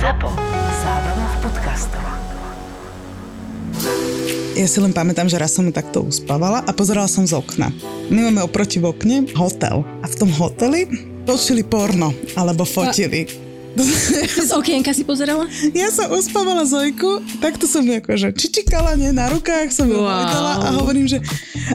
ZAPO. Zábrná v podcastov. Ja si len pamätám, že raz som takto uspávala a pozerala som z okna. My máme oproti v okne hotel a v tom hoteli točili porno alebo fotili. Z okienka si pozerala? Ja som uspávala Zojku, takto som ju akože čičikala, nie, na rukách som ju Wow. a hovorím, že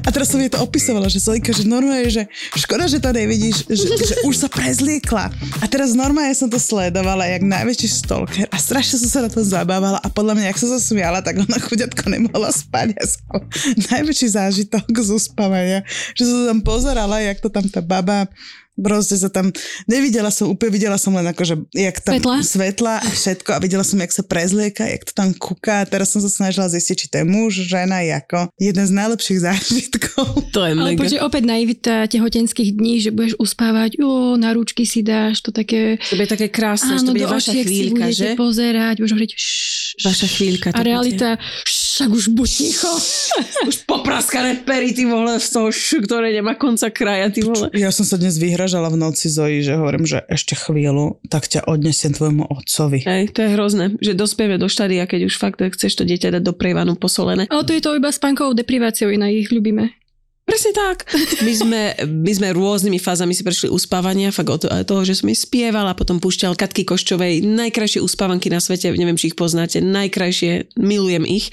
a teraz som jej to opisovala, že Zojka, že normálne, že škoda, že to nevidíš, že, že už sa prezliekla. A teraz normálne som to sledovala, jak najväčší stalker a strašne som sa na to zabávala a podľa mňa, som sa smiala, tak ona chuďatko nemohla spať. Ja som najväčší zážitok z uspávania, že som tam pozerala, jak to tam tá baba Proste sa tam, nevidela som, úplne videla som len akože, jak tam Svetla? svetla a všetko a videla som, jak sa prezlieka, jak to tam kúka a teraz som sa snažila zistiť, či to je muž, žena, ako. Jeden z najlepších zážitkov. To je Ale mega. počuj, opäť naivita tehotenských dní, že budeš uspávať, o, na ručky si dáš, to také... To bude také krásne, že to Áno, bude do vaša si chvíľka, budete že? pozerať, budeš hovoriť šš. Vaša chvíľka. A realita, však už buď ticho. bude. Už popraskané pery, ty vole, z toho š, ktoré nemá konca kraja, ty vole. Ja som sa dnes vyhražala v noci Zoji, že hovorím, že ešte chvíľu, tak ťa odnesiem tvojmu otcovi. Hej, to je hrozné, že dospieme do štádia, keď už fakt chceš to dieťa dať do prejvanu posolené. Ale to je to iba spánkovou depriváciou, iná ich ľubíme. Presne tak. My sme, my sme rôznymi fázami si prešli uspávania, fakt od toho, že som jej spievala, potom púšťal Katky Koščovej, najkrajšie uspávanky na svete, neviem, či ich poznáte, najkrajšie, milujem ich.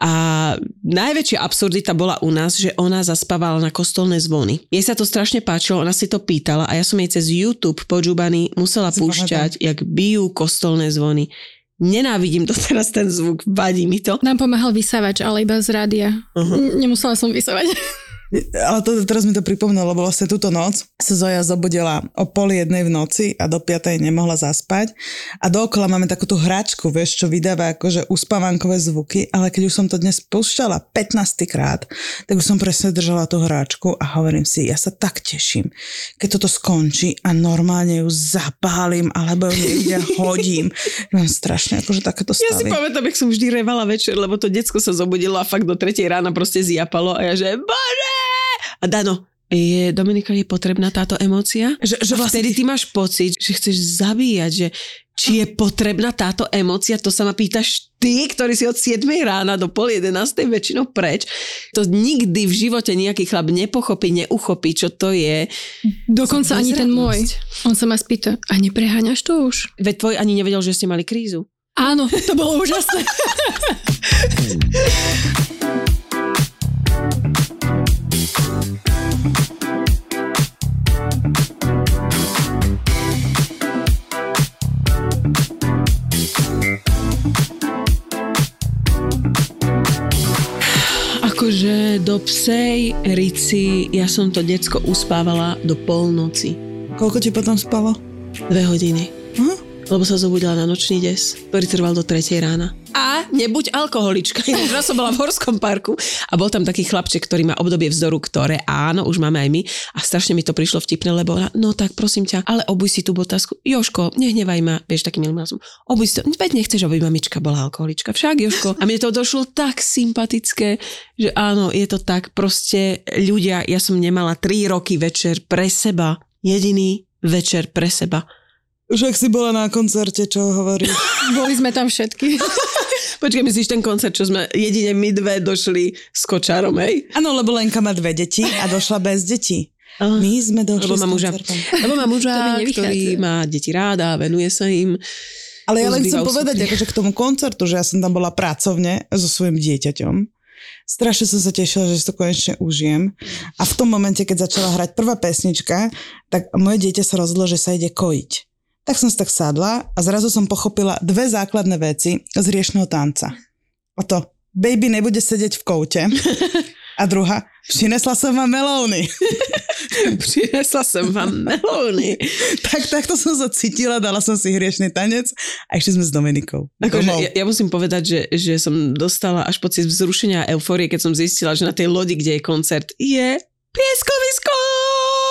A najväčšia absurdita bola u nás, že ona zaspávala na kostolné zvony. Jej sa to strašne páčilo, ona si to pýtala a ja som jej cez YouTube počúbaný musela púšťať, jak bijú kostolné zvony. Nenávidím to teraz ten zvuk, vadí mi to. Nám pomáhal vysávač, ale iba z rádia. Uh-huh. Nemusela som vysávať. Ale to, teraz mi to pripomínalo, lebo vlastne túto noc sa Zoja zobudila o pol jednej v noci a do piatej nemohla zaspať. A dookola máme takú tú hračku, vieš, čo vydáva akože uspávankové zvuky, ale keď už som to dnes púšťala 15 krát, tak už som presne držala tú hráčku a hovorím si, ja sa tak teším, keď toto skončí a normálne ju zapálim alebo ju niekde hodím. Mám strašne akože takéto Ja si stavy. pamätám, jak som vždy revala večer, lebo to decko sa zobudilo a fakt do tretej rána proste zjapalo a ja že bože! A Dano, je, Dominika, je potrebná táto emócia? Že- že vlastne vtedy ty máš pocit, že chceš zabíjať, že či je potrebná táto emócia, to sa ma pýtaš ty, ktorý si od 7 rána do pol 11 väčšinou preč. To nikdy v živote nejaký chlap nepochopí, neuchopí, čo to je. Dokonca ani ten môj. On sa ma spýta, a nepreháňaš to už? Veď tvoj ani nevedel, že ste mali krízu. Áno, to bolo úžasné. do psej rici ja som to decko uspávala do polnoci. Koľko ti potom spalo? Dve hodiny. Hm? Lebo sa zobudila na nočný des, ktorý trval do 3 rána. A nebuď alkoholička. Ináč som bola v Horskom parku a bol tam taký chlapček, ktorý má obdobie vzdoru, ktoré áno, už máme aj my. A strašne mi to prišlo vtipné, lebo ona, no tak prosím ťa, ale obuj si tú botasku. Joško, nehnevaj ma, vieš, takým milým hlasom. Obuj si to, veď nechceš, aby mamička bola alkoholička. Však, Joško. A mne to došlo tak sympatické, že áno, je to tak proste ľudia, ja som nemala 3 roky večer pre seba. Jediný večer pre seba. Už ak si bola na koncerte, čo hovoríš? Boli sme tam všetky. Počkaj, myslíš ten koncert, čo sme jedine my dve došli s kočárom, hej? Áno, lebo Lenka má dve deti a došla bez detí. My sme došli Lebo má muža. Lebo má muža, ktorý má deti ráda, venuje sa im. Ale ja len chcem povedať akože k tomu koncertu, že ja som tam bola pracovne so svojím dieťaťom. Strašne som sa tešila, že si to konečne užijem. A v tom momente, keď začala hrať prvá pesnička, tak moje dieťa sa rozhodlo, že sa ide kojiť. Tak som si tak sadla a zrazu som pochopila dve základné veci z riešného tanca. O to, baby nebude sedieť v koute. A druhá, přinesla som vám melóny. Prinesla som vám melóny. tak takto som sa cítila, dala som si hriešný tanec a išli sme s Dominikou. Akože, ja, ja musím povedať, že, že som dostala až pocit vzrušenia a eufórie, keď som zistila, že na tej lodi, kde je koncert, je pieskovisko!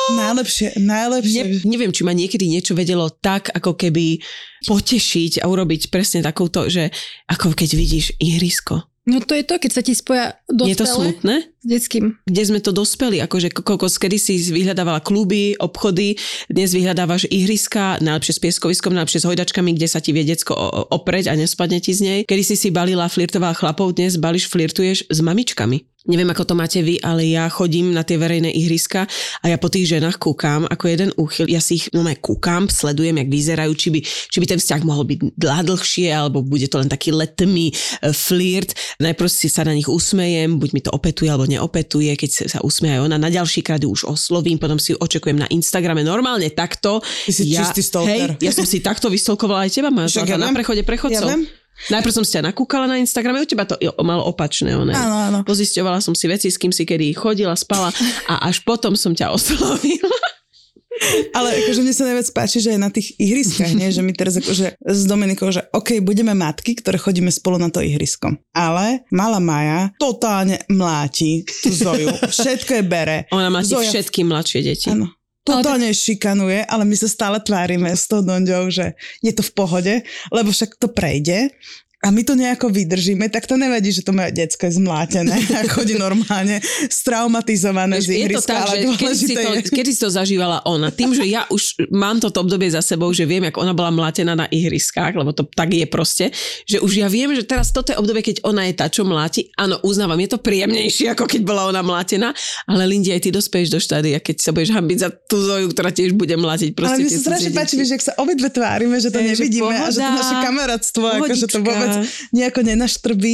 Najlepšie, najlepšie. Ne, neviem, či ma niekedy niečo vedelo tak, ako keby potešiť a urobiť presne takúto, že ako keď vidíš ihrisko No to je to, keď sa ti spoja dospelé Je to smutné? s detským. kde sme to dospeli, akože kokos, kedy si vyhľadávala kluby, obchody, dnes vyhľadávaš ihriska, najlepšie s pieskoviskom, najlepšie s hojdačkami, kde sa ti vie decko opreť a nespadne ti z nej. Kedy si si balila, flirtovala chlapov, dnes bališ, flirtuješ s mamičkami. Neviem, ako to máte vy, ale ja chodím na tie verejné ihriska a ja po tých ženách kúkam ako jeden úchyl. Ja si ich no, kúkam, sledujem, jak vyzerajú, či by, či by ten vzťah mohol byť dlhá dlhšie, alebo bude to len taký letmý e, flirt. Najprv si sa na nich usmejem, buď mi to opetuje alebo neopetuje, keď sa- usmeje aj ona. Na ďalší krát ju už oslovím, potom si ju očekujem na Instagrame. Normálne takto. Ty si ja, čistý stalker. Hej, ja som si takto vystolkovala aj teba, máš ja na prechode prechodcov. Ja viem. Najprv som si ťa nakúkala na Instagrame, u teba to malo opačné. One. Áno, áno. Pozisťovala som si veci, s kým si kedy chodila, spala a až potom som ťa oslovila. Ale akože mne sa najviac páči, že aj na tých ihriskách, nie? že my teraz akože s Dominikou, že OK, budeme matky, ktoré chodíme spolu na to ihrisko. Ale malá Maja totálne mláti tú Zoju. Všetko je bere. Ona má Zoja- všetky mladšie deti. Áno. Totálne šikanuje, ale my sa stále tvárime s tou Donďou, že je to v pohode, lebo však to prejde. A my to nejako vydržíme, tak to nevadí, že to moje decko je zmlátené a chodí normálne straumatizované z je ihriska, ale že kedy si, to, je... kedy si to zažívala ona? Tým, že ja už mám toto obdobie za sebou, že viem, ako ona bola mlátená na ihriskách, lebo to tak je proste, že už ja viem, že teraz toto je obdobie, keď ona je tá, čo mláti. Áno, uznávam, je to príjemnejšie, ako keď bola ona mlátená, ale Lindy, aj ty dospeješ do štádia, keď sa budeš hambiť za tú Zoju, ktorá tiež bude mlátiť proste Ale tie sa strašne páči, jak sa obidve tvárime, že to Hej, že nevidíme a že to pohoda, naše kamarátstvo, akože to pohodička. Vôbec nejako nenaštrbí.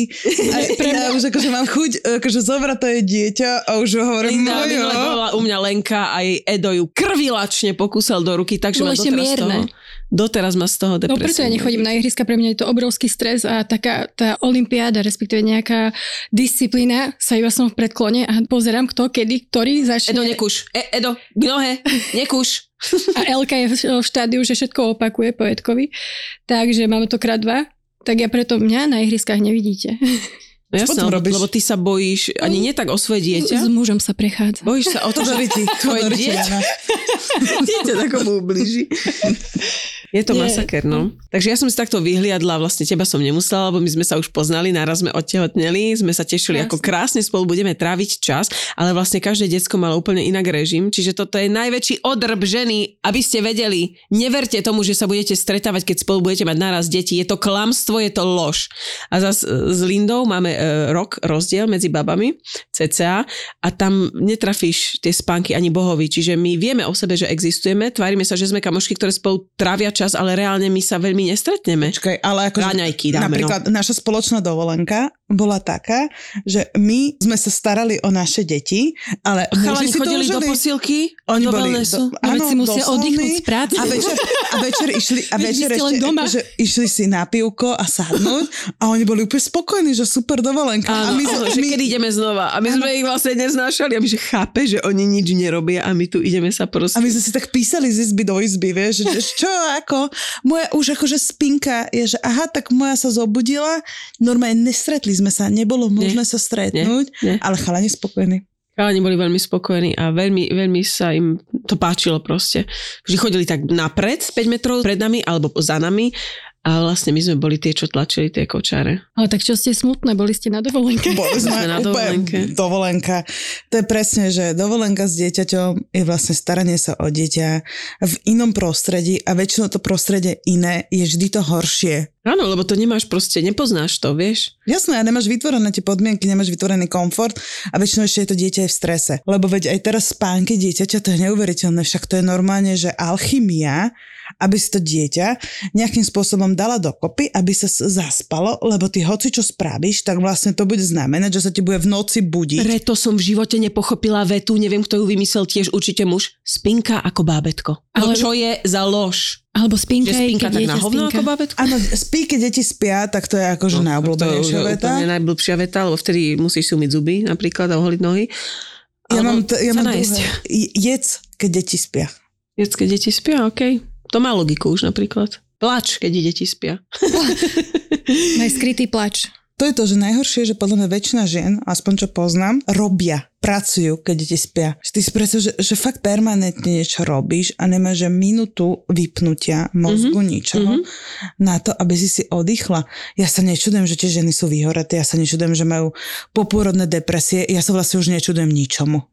A ja už akože mám chuť, akože zobrať to je dieťa a už hovorím, Linda, no jo. bola u mňa Lenka a jej Edo ju krvilačne pokúsal do ruky, takže Bolo ma ešte doteraz toho, mierne. doteraz ma z toho No depresia. preto ja nechodím na ihriska, pre mňa je to obrovský stres a taká tá olimpiáda, respektíve nejaká disciplína, sa iba som v predklone a pozerám kto, kedy, ktorý Edo, začne. nekuš. E, Edo, k nohe, nekuš. A Elka je v v štádiu, že všetko opakuje po Edkovi. Takže máme to krát dva. Tak ja preto mňa na ihriskách nevidíte. No jasné, lebo, robíš? lebo ty sa bojíš, ani nie tak o svoje S dieťa, mužom sa prechádza. bojíš sa o to, že Doriti, tvoje dieťa, dieťa takomu ubliží. Je to Nie. masaker, no. Takže ja som si takto vyhliadla, vlastne teba som nemusela, lebo my sme sa už poznali, naraz sme odtehotneli, sme sa tešili, Krásne. ako krásne spolu budeme tráviť čas, ale vlastne každé decko malo úplne inak režim, čiže toto je najväčší odrb ženy, aby ste vedeli, neverte tomu, že sa budete stretávať, keď spolu budete mať naraz deti, je to klamstvo, je to lož. A zas e, s Lindou máme e, rok rozdiel medzi babami, cca, a tam netrafíš tie spánky ani bohovi, čiže my vieme o sebe, že existujeme, tvárime sa, že sme kamošky, ktoré spolu trávia čas, ale reálne my sa veľmi nestretneme. Počkaj, ale akože dáme, napríklad naša spoločná dovolenka bola taká, že my sme sa starali o naše deti, ale Chalani si to chodili do užili. posilky, Oni do boli, wellnessu. No veď si musia do oddychnúť z práce. A večer, a večer išli, a večer ešte, doma. že išli si na pivko a sadnúť a oni boli úplne spokojní, že super dovolenka. a Áno, my, áno, sme- že my, kedy ideme znova. A my sme ich vlastne neznášali, aby že chápe, že oni nič nerobia a my tu ideme sa proste... a my sme si tak písali z izby do izby, vieš, že čo, ako, moja už akože spinka je, že aha, tak moja sa zobudila, normálne nestretli sme sa, nebolo možné sa stretnúť, nie. ale chalani spokojní. Chalani boli veľmi spokojní a veľmi, veľmi sa im to páčilo proste. Vždy chodili tak napred, 5 metrov pred nami alebo za nami a vlastne my sme boli tie, čo tlačili tie kočáre. Ale tak čo ste smutné, boli ste na dovolenke. Boli sme, Sme na dovolenke. dovolenka. To je presne, že dovolenka s dieťaťom je vlastne staranie sa o dieťa v inom prostredí a väčšinou to prostredie iné je vždy to horšie. Áno, lebo to nemáš proste, nepoznáš to, vieš? Jasné, a nemáš vytvorené tie podmienky, nemáš vytvorený komfort a väčšinou ešte je to dieťa aj v strese. Lebo veď aj teraz spánky dieťaťa, to je neuveriteľné, však to je normálne, že alchymia, aby si to dieťa nejakým spôsobom dala dokopy, aby sa zaspalo, lebo ty hoci čo spravíš, tak vlastne to bude znamenať, že sa ti bude v noci budiť. Preto som v živote nepochopila vetu, neviem, kto ju vymyslel, tiež určite muž. Spinka ako bábetko. Ale čo je za lož? Alebo spinka, Že spinka tak na hovno ako bábetko? Áno, spí, keď deti spia, tak to je akože no, najobľúbenejšia to je veta. najblbšia veta, lebo vtedy musíš si umyť zuby napríklad a oholiť nohy. Ja Alebo mám, t- ja mám Jedz, keď deti spia. Jedz, keď deti spia, OK. To má logiku už napríklad. Plač, keď deti spia. Aj skrytý plač. To je to, že najhoršie je, že podľa mňa väčšina žien, aspoň čo poznám, robia, pracujú, keď deti spia. Že ty si predstav, že, že fakt permanentne niečo robíš a nemáš že minútu vypnutia mozgu mm-hmm. ničoho mm-hmm. na to, aby si si oddychla. Ja sa nečudujem, že tie ženy sú vyhoreté, ja sa nečudujem, že majú popôrodné depresie, ja sa vlastne už nečudujem ničomu.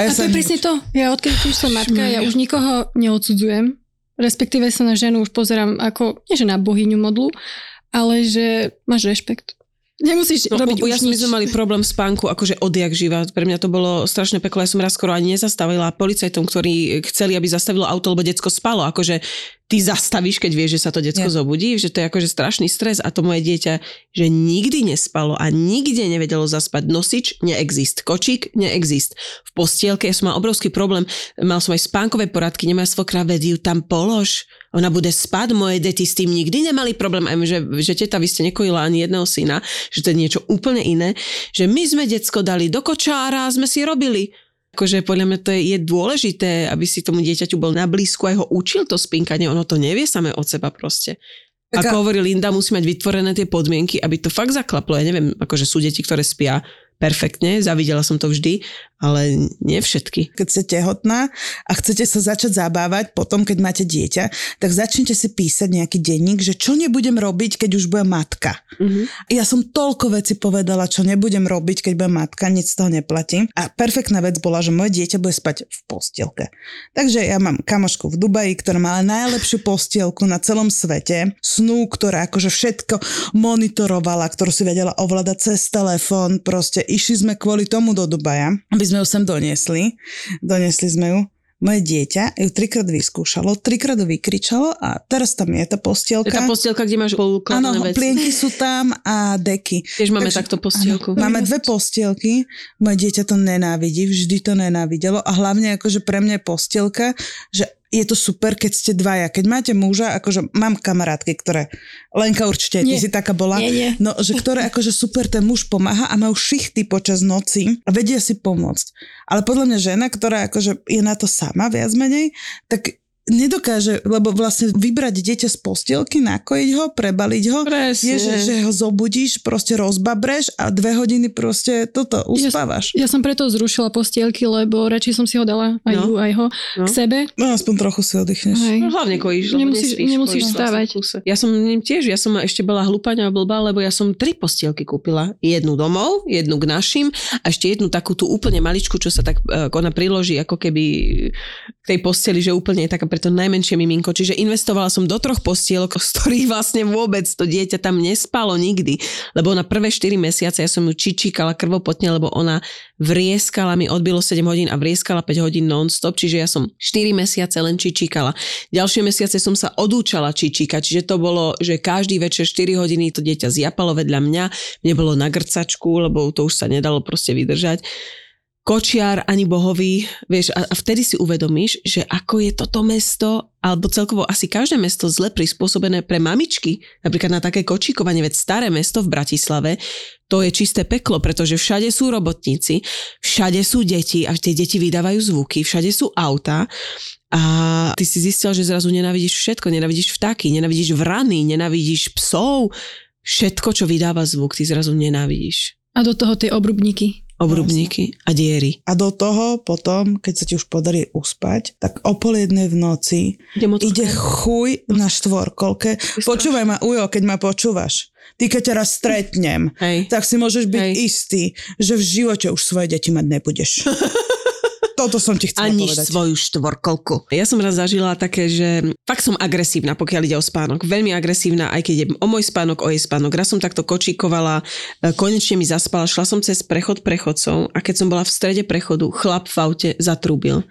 A, ja a to je presne to. Ja odkedy už som matka, ja už nikoho neodsudzujem. Respektíve sa na ženu už pozerám ako, nie že na bohyňu modlu, ale že máš rešpekt. Nemusíš no, robiť ja už my sme mali problém spánku, akože odjak živa. Pre mňa to bolo strašne peklo. Ja som raz skoro ani nezastavila policajtom, ktorí chceli, aby zastavilo auto, lebo decko spalo. Akože ty zastavíš, keď vieš, že sa to yeah. zobudí, že to je akože strašný stres a to moje dieťa, že nikdy nespalo a nikde nevedelo zaspať. Nosič neexist, kočík neexist. V postielke som mal obrovský problém, mal som aj spánkové poradky, nemá svokra, ju tam polož, ona bude spať, moje deti s tým nikdy nemali problém, aj že, že teta, vy ste nekojila ani jedného syna, že to je niečo úplne iné, že my sme decko dali do kočára a sme si robili akože podľa mňa to je, je dôležité, aby si tomu dieťaťu bol na blízku a ho učil to spinkanie, ono to nevie samé od seba proste. Taká... Ako hovorí Linda, musí mať vytvorené tie podmienky, aby to fakt zaklaplo. Ja neviem, akože sú deti, ktoré spia perfektne, zavidela som to vždy, ale nie všetky. Keď ste tehotná a chcete sa začať zabávať potom, keď máte dieťa, tak začnite si písať nejaký denník, že čo nebudem robiť, keď už budem matka. Uh-huh. Ja som toľko veci povedala, čo nebudem robiť, keď budem matka, nič z toho neplatím. A perfektná vec bola, že moje dieťa bude spať v postielke. Takže ja mám kamošku v Dubaji, ktorá mala najlepšiu postielku na celom svete, snú, ktorá akože všetko monitorovala, ktorú si vedela ovládať cez telefón, proste išli sme kvôli tomu do Dubaja, aby sme ju sem doniesli. Doniesli sme ju. Moje dieťa ju trikrát vyskúšalo, trikrát vykričalo a teraz tam je tá postielka. Je tá postielka, kde máš Áno, veci. plienky sú tam a deky. Tiež máme Takže, takto postielku. Áno, máme dve postielky, moje dieťa to nenávidí, vždy to nenávidelo a hlavne akože pre mňa je postielka, že je to super, keď ste dvaja. Keď máte muža, akože mám kamarátky, ktoré, Lenka určite, nie. ty si taká bola, nie, nie. no, že ktoré akože super, ten muž pomáha a majú šichty počas noci a vedia si pomôcť. Ale podľa mňa žena, ktorá akože je na to sama viac menej, tak nedokáže, lebo vlastne vybrať dieťa z postielky, nakojiť ho, prebaliť ho, Presne. je, že, že ho zobudíš, proste rozbabreš a dve hodiny proste toto uspávaš. Ja, ja som preto zrušila postielky, lebo radšej som si ho dala aj, no. ju, aj ho no. k sebe. No aspoň trochu si oddychneš. Hej. No, hlavne kojíš, lebo nemusíš, nespíš, nemusíš stávať. Ja som tiež, ja som ešte bola hlúpaňa a blbá, lebo ja som tri postielky kúpila. Jednu domov, jednu k našim a ešte jednu takú tú úplne maličku, čo sa tak e, ona priloží ako keby k tej posteli, že úplne je taká pre to najmenšie miminko. Čiže investovala som do troch postielok, z ktorých vlastne vôbec to dieťa tam nespalo nikdy. Lebo na prvé 4 mesiace ja som ju čičíkala krvopotne, lebo ona vrieskala mi, odbilo 7 hodín a vrieskala 5 hodín non-stop, čiže ja som 4 mesiace len čičíkala. Ďalšie mesiace som sa odúčala čičíkať, čiže to bolo, že každý večer 4 hodiny to dieťa zjapalo vedľa mňa, mne bolo na grcačku, lebo to už sa nedalo proste vydržať kočiar ani bohový, vieš, a, vtedy si uvedomíš, že ako je toto mesto, alebo celkovo asi každé mesto zle prispôsobené pre mamičky, napríklad na také kočíkovanie, veď staré mesto v Bratislave, to je čisté peklo, pretože všade sú robotníci, všade sú deti a tie deti vydávajú zvuky, všade sú auta a ty si zistil, že zrazu nenávidíš všetko, nenávidíš vtáky, nenávidíš vrany, nenávidíš psov, všetko, čo vydáva zvuk, ty zrazu nenávidíš. A do toho tie obrubníky obrubníky a diery. A do toho potom, keď sa ti už podarí uspať, tak o pol jednej v noci ide chuj na štvorkolke. Počúvaj ma, Ujo, keď ma počúvaš. Ty keď raz stretnem, Hej. tak si môžeš byť Hej. istý, že v živote už svoje deti mať nebudeš. Toto som ti chcela Ani povedať. svoju štvorkolku. Ja som raz zažila také, že fakt som agresívna, pokiaľ ide o spánok. Veľmi agresívna, aj keď je o môj spánok, o jej spánok. Raz som takto kočíkovala, e, konečne mi zaspala, šla som cez prechod prechodcov a keď som bola v strede prechodu, chlap v aute zatrúbil.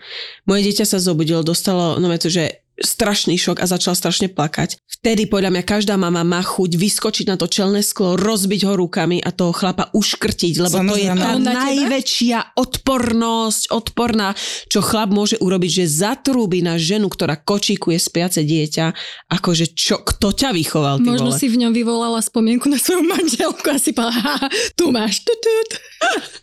Moje dieťa sa zobudilo, dostalo, no to, že strašný šok a začal strašne plakať. Vtedy podľa mňa každá mama má chuť vyskočiť na to čelné sklo, rozbiť ho rukami a toho chlapa uškrtiť, lebo Samozrejme. to je tá najväčšia odpornosť, odporná, čo chlap môže urobiť, že zatrúbi na ženu, ktorá kočíkuje spiace dieťa, akože čo, kto ťa vychoval, ty Možno vole? si v ňom vyvolala spomienku na svoju manželku a si povedala, tu máš, tutut.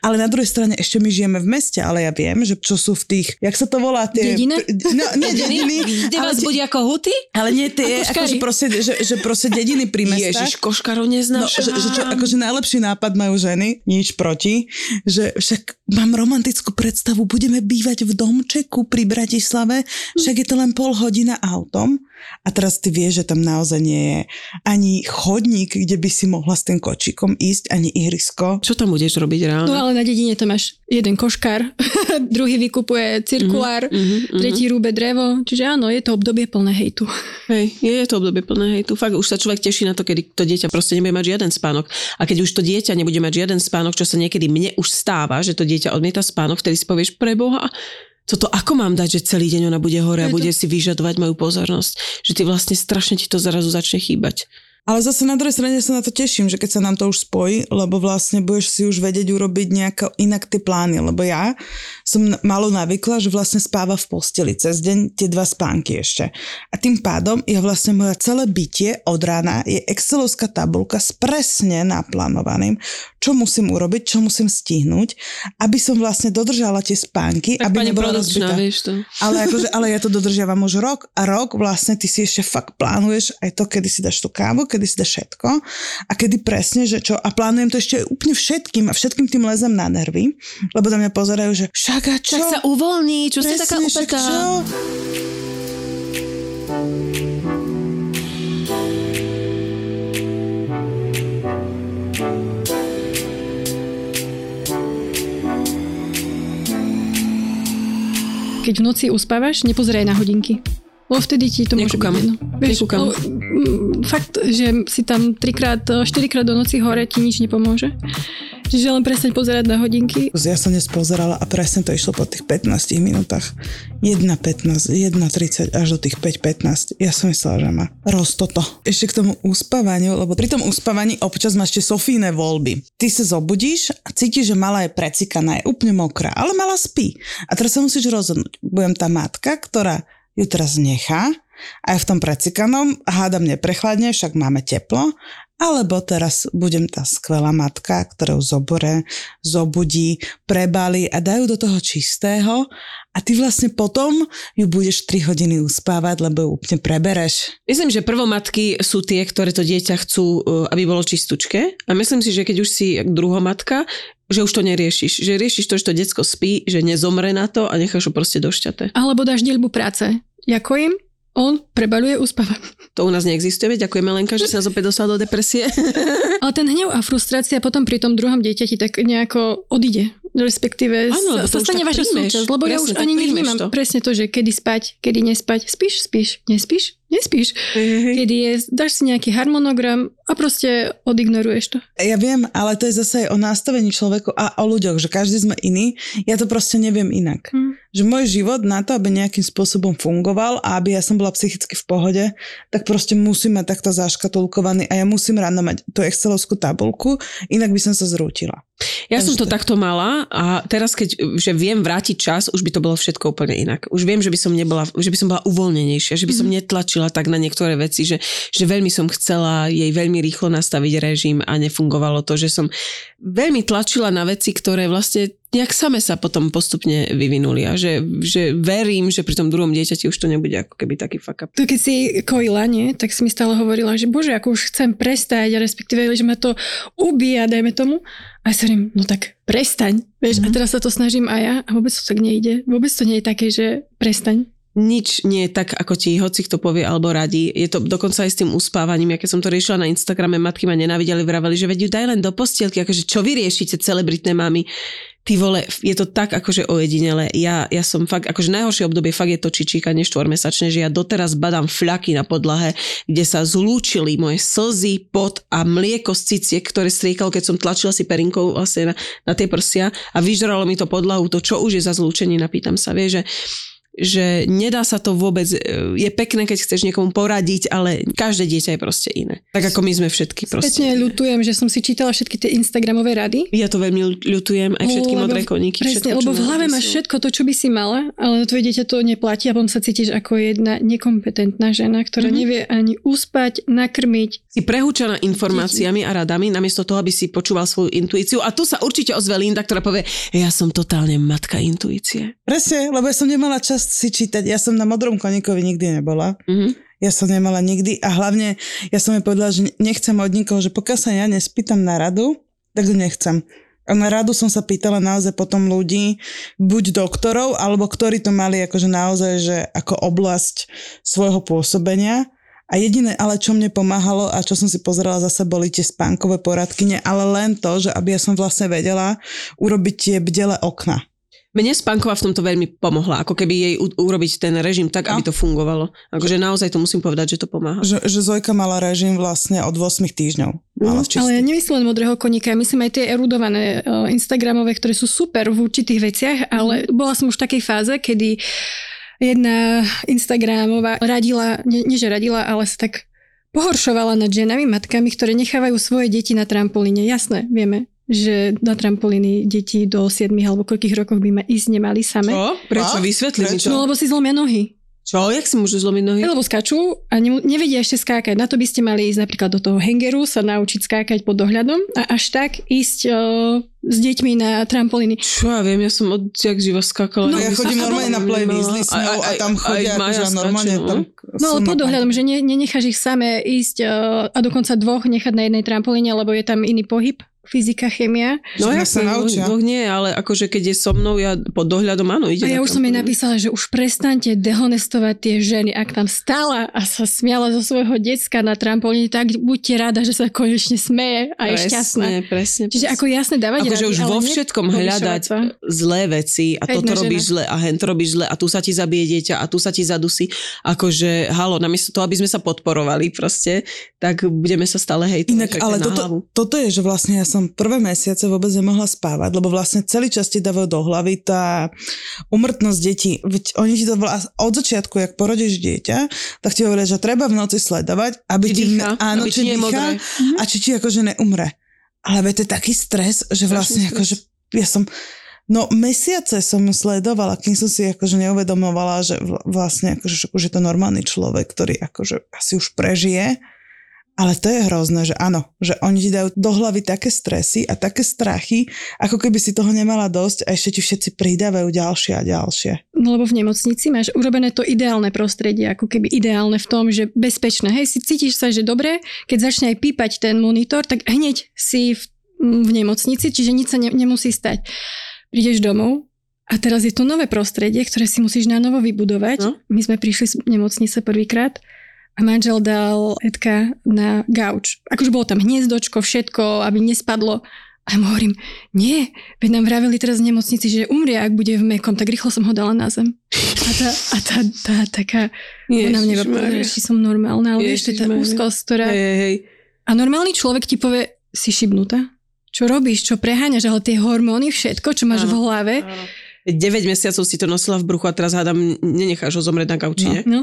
Ale na druhej strane ešte my žijeme v meste, ale ja viem, že čo sú v tých, jak sa to volá? Tie, Dedine? No, nie dediny, vás budí ako huty? Ale nie tie, akože proste, že, že proste dediny pri mestách. Ježiš, koškarov No, neznášam. že, že čo, akože najlepší nápad majú ženy, nič proti, že však mám romantickú predstavu, budeme bývať v domčeku pri Bratislave, však je to len pol hodina autom a teraz ty vieš, že tam naozaj nie je ani chodník, kde by si mohla s tým kočíkom ísť, ani ihrisko. Čo tam budeš robiť reálne? No ale na dedine to máš jeden koškár, druhý vykupuje cirkulár, Mhm, mhm. tretí rúbe drevo, čiže áno, je to obdobie plné hejtu. Hej, je, to obdobie plné hejtu. Fakt, už sa človek teší na to, kedy to dieťa proste nebude mať žiaden spánok. A keď už to dieťa nebude mať žiaden spánok, čo sa niekedy mne už stáva, že to dieťa odmieta spánok, vtedy si povieš, preboha, toto ako mám dať, že celý deň ona bude hore a to- bude si vyžadovať moju pozornosť. Že ty vlastne strašne ti to zrazu začne chýbať. Ale zase na druhej strane sa na to teším, že keď sa nám to už spojí, lebo vlastne budeš si už vedieť urobiť nejako inak tie plány, lebo ja som malo navykla, že vlastne spáva v posteli cez deň tie dva spánky ešte. A tým pádom ja vlastne moja celé bytie od rána je excelovská tabulka s presne naplánovaným, čo musím urobiť, čo musím stihnúť, aby som vlastne dodržala tie spánky, Tak aby nebola rozbitá. vieš to. Ale, akože, ale ja to dodržiavam už rok a rok vlastne ty si ešte fakt plánuješ aj to, kedy si dáš tú kávu, kedy si dáš všetko a kedy presne, že čo a plánujem to ešte úplne všetkým a všetkým tým lezem na nervy, lebo tam mňa pozerajú, že však a čo? Tak sa uvoľní, čo si taká Presne, však upetá. čo? Keď v noci uspávaš, nepozeraj na hodinky. Lebo vtedy ti to môže Nekúkam. byť jedno. Nekúkam. Mm, fakt, že si tam trikrát, štyrikrát do noci hore ti nič nepomôže. Čiže len prestaň pozerať na hodinky. Ja som dnes pozerala a presne to išlo po tých 15 minútach. 1.15, 1.30 až do tých 5.15. Ja som myslela, že ma roztoto. Ešte k tomu uspávaniu, lebo pri tom uspávaní občas máš tie Sofíne voľby. Ty sa zobudíš a cítiš, že malá je precikaná, je úplne mokrá, ale mala spí. A teraz sa musíš rozhodnúť. Budem tá matka, ktorá ju teraz nechá a je v tom precikanom, hádam neprechladne, však máme teplo, alebo teraz budem tá skvelá matka, ktorá ju zobore, zobudí, prebali a dajú do toho čistého a ty vlastne potom ju budeš 3 hodiny uspávať, lebo ju úplne prebereš. Myslím, že prvomatky sú tie, ktoré to dieťa chcú, uh, aby bolo čistúčke. A myslím si, že keď už si druhomatka, že už to neriešiš. Že riešiš to, že to decko spí, že nezomre na to a necháš ho proste do šťate. Alebo dáš dielbu práce. Im, on prebaluje, uspáva. To u nás neexistuje, ďakujeme Lenka, že sa nás opäť dostala do depresie. Ale ten hnev a frustrácia potom pri tom druhom dieťati tak nejako odíde. Respektíve sa, už stane vaša súčasť. Lebo ja Presne, už tak ani nevnímam to. presne to, že kedy spať, kedy nespať. Spíš, spíš, nespíš, nespíš. Kedy je, dáš si nejaký harmonogram a proste odignoruješ to. Ja viem, ale to je zase aj o nastavení človeku a o ľuďoch, že každý sme iný. Ja to proste neviem inak. Hm. Že môj život na to, aby nejakým spôsobom fungoval a aby ja som bola psychicky v pohode, tak proste musím mať takto zaškatulkovaný a ja musím ráno mať tú excelovskú tabulku, inak by som sa zrútila. Ja som to takto mala a teraz keď že viem vrátiť čas, už by to bolo všetko úplne inak. Už viem, že by som nebola, že by som bola uvoľnenejšia, že by som netlačila tak na niektoré veci, že, že veľmi som chcela jej veľmi rýchlo nastaviť režim a nefungovalo to, že som veľmi tlačila na veci, ktoré vlastne nejak same sa potom postupne vyvinuli a že, že verím, že pri tom druhom dieťati už to nebude ako keby taký fuck up. To keď si kojila, nie, tak si mi stále hovorila, že bože, ako už chcem prestať, respektíve, že ma to ubíja, dajme tomu. A ja sa hovorím, no tak prestaň, vieš, mm-hmm. a teraz sa to snažím aj ja a vôbec to tak nejde. Vôbec to nie je také, že prestaň. Nič nie je tak, ako ti hoci kto povie alebo radí. Je to dokonca aj s tým uspávaním. Ja keď som to riešila na Instagrame, matky ma nenávideli, vraveli, že veď ju daj len do postielky, akože čo vy riešite, celebritné mamy. Ty vole, je to tak akože ojedinele. Ja, ja som fakt, akože najhoršie obdobie fakt je to čičíkanie štvormesačné, že ja doteraz badám fľaky na podlahe, kde sa zlúčili moje slzy, pot a mlieko z ciciek, ktoré striekal, keď som tlačila si perinkou vlastne na, na tie prsia a vyžralo mi to podlahu, to čo už je za zlúčenie, napýtam sa, vie, že že nedá sa to vôbec, e, je pekné, keď chceš niekomu poradiť, ale každé dieťa je proste iné. Tak ako my sme všetky proste. Spätne ľutujem, že som si čítala všetky tie Instagramové rady. Ja to veľmi ľutujem, aj všetky Lebo- modré koníky. Presne, všetko, lebo v hlave máš všetko to, čo by si mala, ale na tvoje dieťa to neplatí a potom sa cítiš ako jedna nekompetentná žena, ktorá Mhm. nevie ani uspať, nakrmiť. Si prehúčaná informáciami a radami, namiesto toho, aby si počúval svoju intuíciu. A tu sa určite ozve Linda, ktorá povie, ja som totálne matka intuície. Presne, lebo ja som nemala čas dosť si čítať. Ja som na modrom koníkovi nikdy nebola. Mhm. Ja som nemala nikdy a hlavne ja som jej povedala, že nechcem od nikoho, že pokiaľ sa ja nespýtam na radu, tak to nechcem. A na radu som sa pýtala naozaj potom ľudí, buď doktorov, alebo ktorí to mali akože naozaj, že ako oblasť svojho pôsobenia. A jediné, ale čo mne pomáhalo a čo som si pozerala zase, boli tie spánkové poradkyne, ale len to, že aby ja som vlastne vedela urobiť tie bdele okna. Mne spánková v tomto veľmi pomohla, ako keby jej u- urobiť ten režim tak, No. aby to fungovalo. Akože naozaj to musím povedať, že to pomáha. Že, že Zojka mala režim vlastne od 8 týždňov. Mala čistý. Ale ja nemyslím len modrého koníka, myslím aj tie erudované uh, Instagramové, ktoré sú super v určitých veciach, ale bola som už v takej fáze, kedy jedna Instagramová radila, nie, nie že radila, ale sa tak pohoršovala nad ženami, matkami, ktoré nechávajú svoje deti na trampolíne. Jasné, vieme, že na trampolíny deti do 7 alebo koľkých rokov by ma ísť nemali same. Čo? Prečo? Vysvetli mi to. No lebo si zlomia nohy. Čo? Jak si môžu zlomiť nohy? Lebo skáču a ne, nevedia ešte skákať. Na to by ste mali ísť napríklad do toho hangeru, sa naučiť skákať pod dohľadom a až tak ísť uh, s deťmi na trampolíny. Čo ja viem, ja som od jak živa skákala. No, ja chodím normálne na Weasley s ňou a tam chodia akože normálne tam... No ale pod dohľadom, že ne, nenecháš ich samé ísť uh, a dokonca dvoch nechať na jednej trampolíne, lebo je tam iný pohyb, fyzika, chemia. No ja sa naučia. Boh nie, ale akože keď je so mnou, ja pod dohľadom, áno, ide A ja už som jej napísala, že už prestaňte dehonestovať tie ženy. Ak tam stála a sa smiala zo svojho decka na trampolíne, tak buďte rada, že sa konečne smeje a je šťastná. Presne, presne. Čiže ako jasne dávať Akože už vo všetkom hľadať sa. zlé veci a Hejtna toto robíš zle a hen to robíš zle a tu sa ti zabije dieťa a tu sa ti zadusí. Akože, halo, namiesto toho, aby sme sa podporovali proste, tak budeme sa stále hejtovať. Inak, ale toto, toto je, že vlastne ja som prvé mesiace vôbec nemohla spávať, lebo vlastne celý čas ti dávajú do hlavy tá umrtnosť detí. Veď oni ti to vla- od začiatku, jak porodíš dieťa, tak ti hovoria, že treba v noci sledovať, aby Či ti, dýcha, áno, aby či je dýcha modré. a či ti akože neumre. Ale veď to je taký stres, že vlastne stres. akože ja som No mesiace som ju sledovala, kým som si akože neuvedomovala, že vl- vlastne akože už je to normálny človek, ktorý akože asi už prežije. Ale to je hrozné, že áno, že oni ti dajú do hlavy také stresy a také strachy, ako keby si toho nemala dosť a ešte ti všetci pridávajú ďalšie a ďalšie. No lebo v nemocnici máš urobené to ideálne prostredie, ako keby ideálne v tom, že bezpečné. Hej, si cítiš sa, že dobre, keď začne aj pípať ten monitor, tak hneď si v, v nemocnici, čiže nič sa ne, nemusí stať. Prídeš domov a teraz je to nové prostredie, ktoré si musíš na novo vybudovať. No. My sme prišli z nemocnice prvýkrát a manžel dal Edka na gauč. Akože bolo tam hniezdočko, všetko, aby nespadlo. A ja mu hovorím, nie, veď nám vraveli teraz v nemocnici, že umrie, ak bude v mekom, tak rýchlo som ho dala na zem. A tá, a tá, tá taká, ona mne povedala, či som normálna, ale vieš, to je tá úzkosť, ktorá... Hej, hej. A normálny človek ti povie, si šibnutá? Čo robíš, čo preháňaš, ale tie hormóny, všetko, čo máš v Áno. hlave, Áno. 9 mesiacov si to nosila v bruchu a teraz hádam, nenecháš ho zomrieť na gauči, No. no,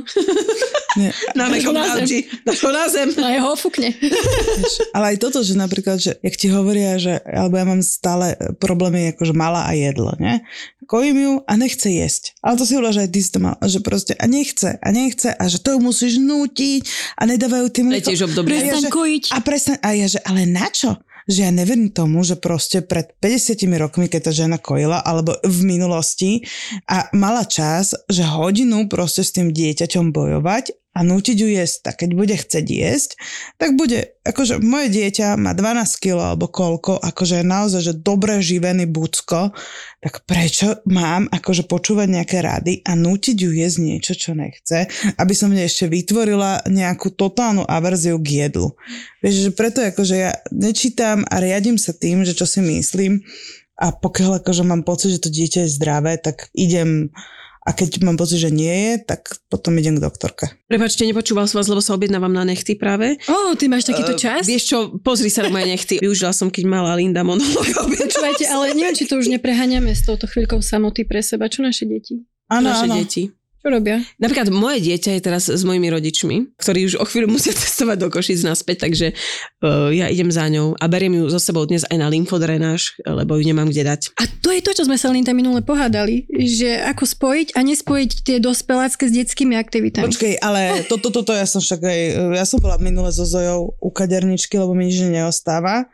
Nie. Na mekom na zem. ho na zem. a jeho. Vieš, Ale aj toto, že napríklad, že jak ti hovoria, že, alebo ja mám stále problémy akože mala a jedlo, ne? Kojím ju a nechce jesť. Ale to si hovorila, že aj ty si to mal, že proste a nechce a nechce a že to ju musíš nútiť a nedávajú tým tiež obdobie. Že- kojiť. A presne, a ja, že ale na čo? Že ja neverím tomu, že proste pred 50 rokmi, keď tá žena kojila, alebo v minulosti a mala čas, že hodinu proste s tým dieťaťom bojovať a nútiť ju jesť. Tak keď bude chcieť jesť, tak bude, akože moje dieťa má 12 kg alebo koľko, akože je naozaj, že dobre živený bucko, tak prečo mám akože počúvať nejaké rady a nútiť ju jesť niečo, čo nechce, aby som mne ešte vytvorila nejakú totálnu averziu k jedlu. Vieš, že preto akože ja nečítam a riadím sa tým, že čo si myslím a pokiaľ akože mám pocit, že to dieťa je zdravé, tak idem a keď mám pocit, že nie je, tak potom idem k doktorke. Prepačte, nepočúval som vás, lebo sa objednávam na nechty práve. Ó, ty máš takýto Eh, čas? Vieš čo, pozri sa na moje nechty. Využila som, keď mala Linda monolog. Počúvajte, ale neviem, či to už nepreháňame s touto chvíľkou samoty pre seba. Čo naše deti? Áno, naše áno. deti. Čo robia? Napríklad moje dieťa je teraz s mojimi rodičmi, ktorí už o chvíľu musia cestovať do Košic naspäť, takže uh, ja idem za ňou a beriem ju so sebou dnes aj na lymfodrenáž, lebo ju nemám kde dať. A to je to, čo sme sa Linda minule pohádali, že ako spojiť a nespojiť tie dospelácké s detskými aktivitami. Počkej, ale toto, toto ja som však aj, ja som bola minule so Zojou u kaderničky, lebo mi nič neostáva.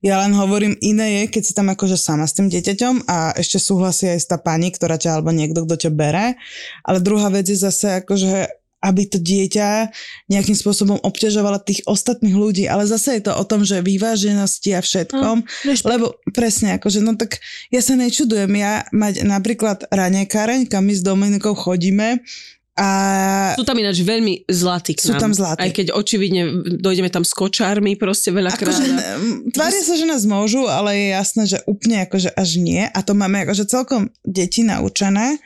Ja len hovorím, iné je, keď si tam akože sama s tým dieťaťom a ešte súhlasí aj tá pani, ktorá ťa, alebo niekto, kto ťa bere. Ale druhá vec je zase akože aby to dieťa nejakým spôsobom obťažovala tých ostatných ľudí. Ale zase je to o tom, že vyváženosti a všetkom. rešpekt. lebo presne, akože no tak ja sa nečudujem. Ja mať napríklad ranekáreň, kam my s Dominikou chodíme a Sú tam ináč veľmi zlatí k Sú nám. tam zlatí. Aj keď očividne dojdeme tam s kočármi proste veľakrát. Akože, tvária sa, že nás môžu, ale je jasné, že úplne akože až nie. A to máme akože celkom deti naučené.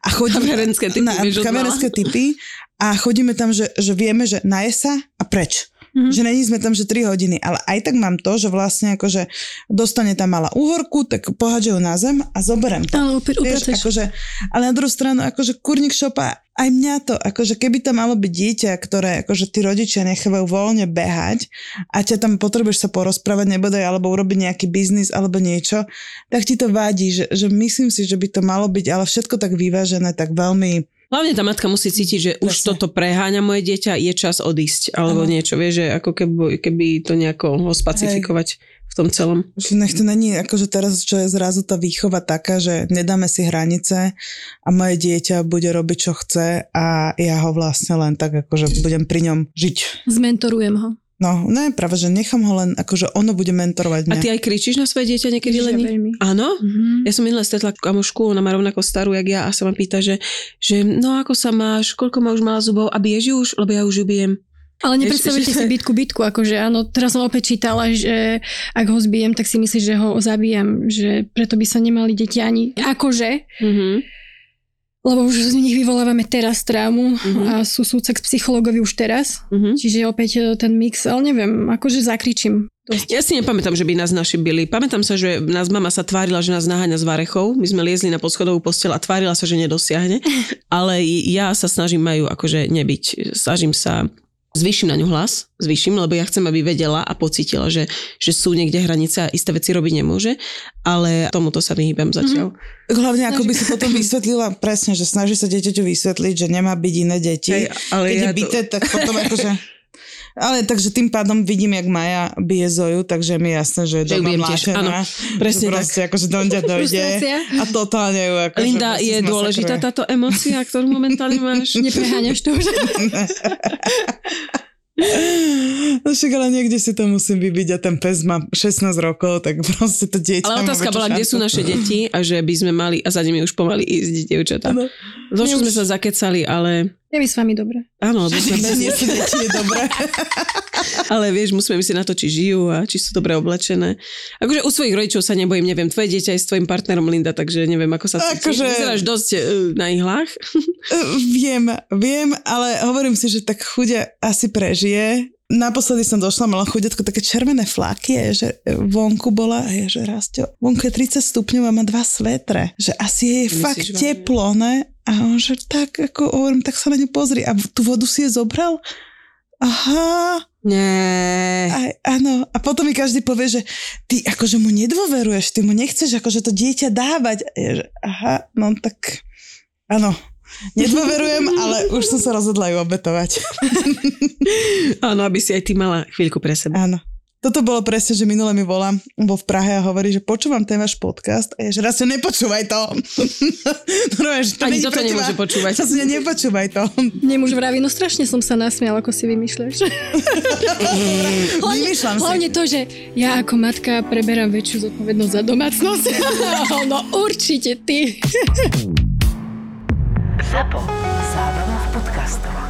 A chodíme, Kamerenské typy, na, kamerenské typy. A chodíme tam, že, že vieme, že naje sa a preč. Mhm. Že není sme tam, že 3 hodiny, ale aj tak mám to, že vlastne akože dostane tam mala úhorku, tak pohádže ju na zem a zoberiem to. Áno, opäť Vieš, akože, ale na druhú stranu, akože kurník šopa, aj mňa to, akože keby tam malo byť dieťa, ktoré akože tí rodičia nechávajú voľne behať a ťa tam potrebuješ sa porozprávať, nebodaj, alebo urobiť nejaký biznis alebo niečo, tak ti to vadí, že, že myslím si, že by to malo byť, ale všetko tak vyvážené, tak veľmi Hlavne tá matka musí cítiť, že už Presne. toto preháňa moje dieťa, je čas odísť. Alebo Áno. niečo, vieš, že ako keby, keby to nejako ho spacifikovať v tom celom. Že nech to není akože teraz, čo je zrazu tá výchova taká, že nedáme si hranice a moje dieťa bude robiť, čo chce a ja ho vlastne len tak akože budem pri ňom žiť. Zmentorujem ho. No, ne, práve, že nechám ho len, akože ono bude mentorovať A mňa. ty aj kričíš na svoje dieťa niekedy, veľmi. Áno? Mhm. Ja som minule stretla kamošku, ona má rovnako starú, jak ja, a sa ma pýta, že, že no ako sa máš, koľko má už mala zubov a ju už, lebo ja už ju bijem. Ale nepredstavujte Ešte- si bitku bitku, akože áno, teraz som opäť čítala, že ak ho zbijem, tak si myslíš, že ho zabijam, že preto by sa nemali deti ani akože, Mhm. Lebo už z nich vyvolávame teraz traumu Mhm. a sú k psychologovi už teraz, Mhm. čiže opäť e, ten mix, ale neviem, akože zakričím. Dosť. Ja si nepamätám, že by nás naši byli. Pamätám sa, že nás mama sa tvárila, že nás naháňa z varechov. My sme liezli na poschodovú postel a tvárila sa, že nedosiahne. Ale ja sa snažím majú akože nebyť. Snažím sa zvýšim na ňu hlas, zvýšim, lebo ja chcem, aby vedela a pocítila, že, že sú niekde hranice a isté veci robiť nemôže, ale tomuto sa vyhýbam zatiaľ. Hlavne ako by si potom vysvetlila presne, že snaží sa dieťaťu vysvetliť, že nemá byť iné deti. Hej, ale Keď ja je to- byté, tak potom akože... Ale takže tým pádom vidím, jak Maja bije Zoju, takže mi je jasné, že je Že doma mlátená. presne Že proste akože do ňa dojde a totálne ju akože Linda, je dôležitá táto emocia, ktorú momentálne máš? Nepreháňaš to už. No však ale niekde si to musím vybiť a ten pes má 16 rokov, tak proste to dieťa Ale otázka bola, kde šancu. sú naše deti a že by sme mali, a za nimi už pomaly ísť, dievčatá. Áno. Mne sme sa zakecali, ale Je mi s vami dobre. áno, lebo sme bez Nie sú deti, je dobré. Ale vieš, musíme myslieť na to, či žijú a či sú dobre oblečené. Akože u svojich rodičov sa nebojím, neviem, tvoje dieťa je s tvojim partnerom Linda, takže neviem, ako sa cítiš. Akože- Vyzeráš dosť uh, na ihlách. Viem, viem, ale hovorím si, že tak chudia asi prežije. Naposledy som došla, mala chudetko také červené flaky, že vonku bola, a je, že Rastio, vonku je 30 stupňov a má dva svetre. Že asi je Myslíš fakt vážne? teplo, ne? A on, že tak, ako hovorím, tak sa na ňu pozri. A tú vodu si je zobral? Aha, Nie. aj, áno. A potom mi každý povie, že ty akože mu nedôveruješ, ty mu nechceš akože to dieťa dávať. A je, že aha, no tak áno. Nedôverujem, ale už som sa rozhodla ju obetovať. Áno, aby si aj ty mala chvíľku pre seba. Áno. Toto bolo presne, že minule mi volá, bol v Prahe a hovorí, že počúvam ten váš podcast a je, že raz nepočúvaj to. no, že to Ani toto nemôže počúvať. Raz nepočúvaj to. Nemuž vraví, no strašne som sa nasmial, ako si vymýšľaš. hlavne, Vymýšľam si. hlavne to, že ja ako matka preberám väčšiu zodpovednosť za domácnosť. no určite ty. ZAPO. Zábrná v podcastovách.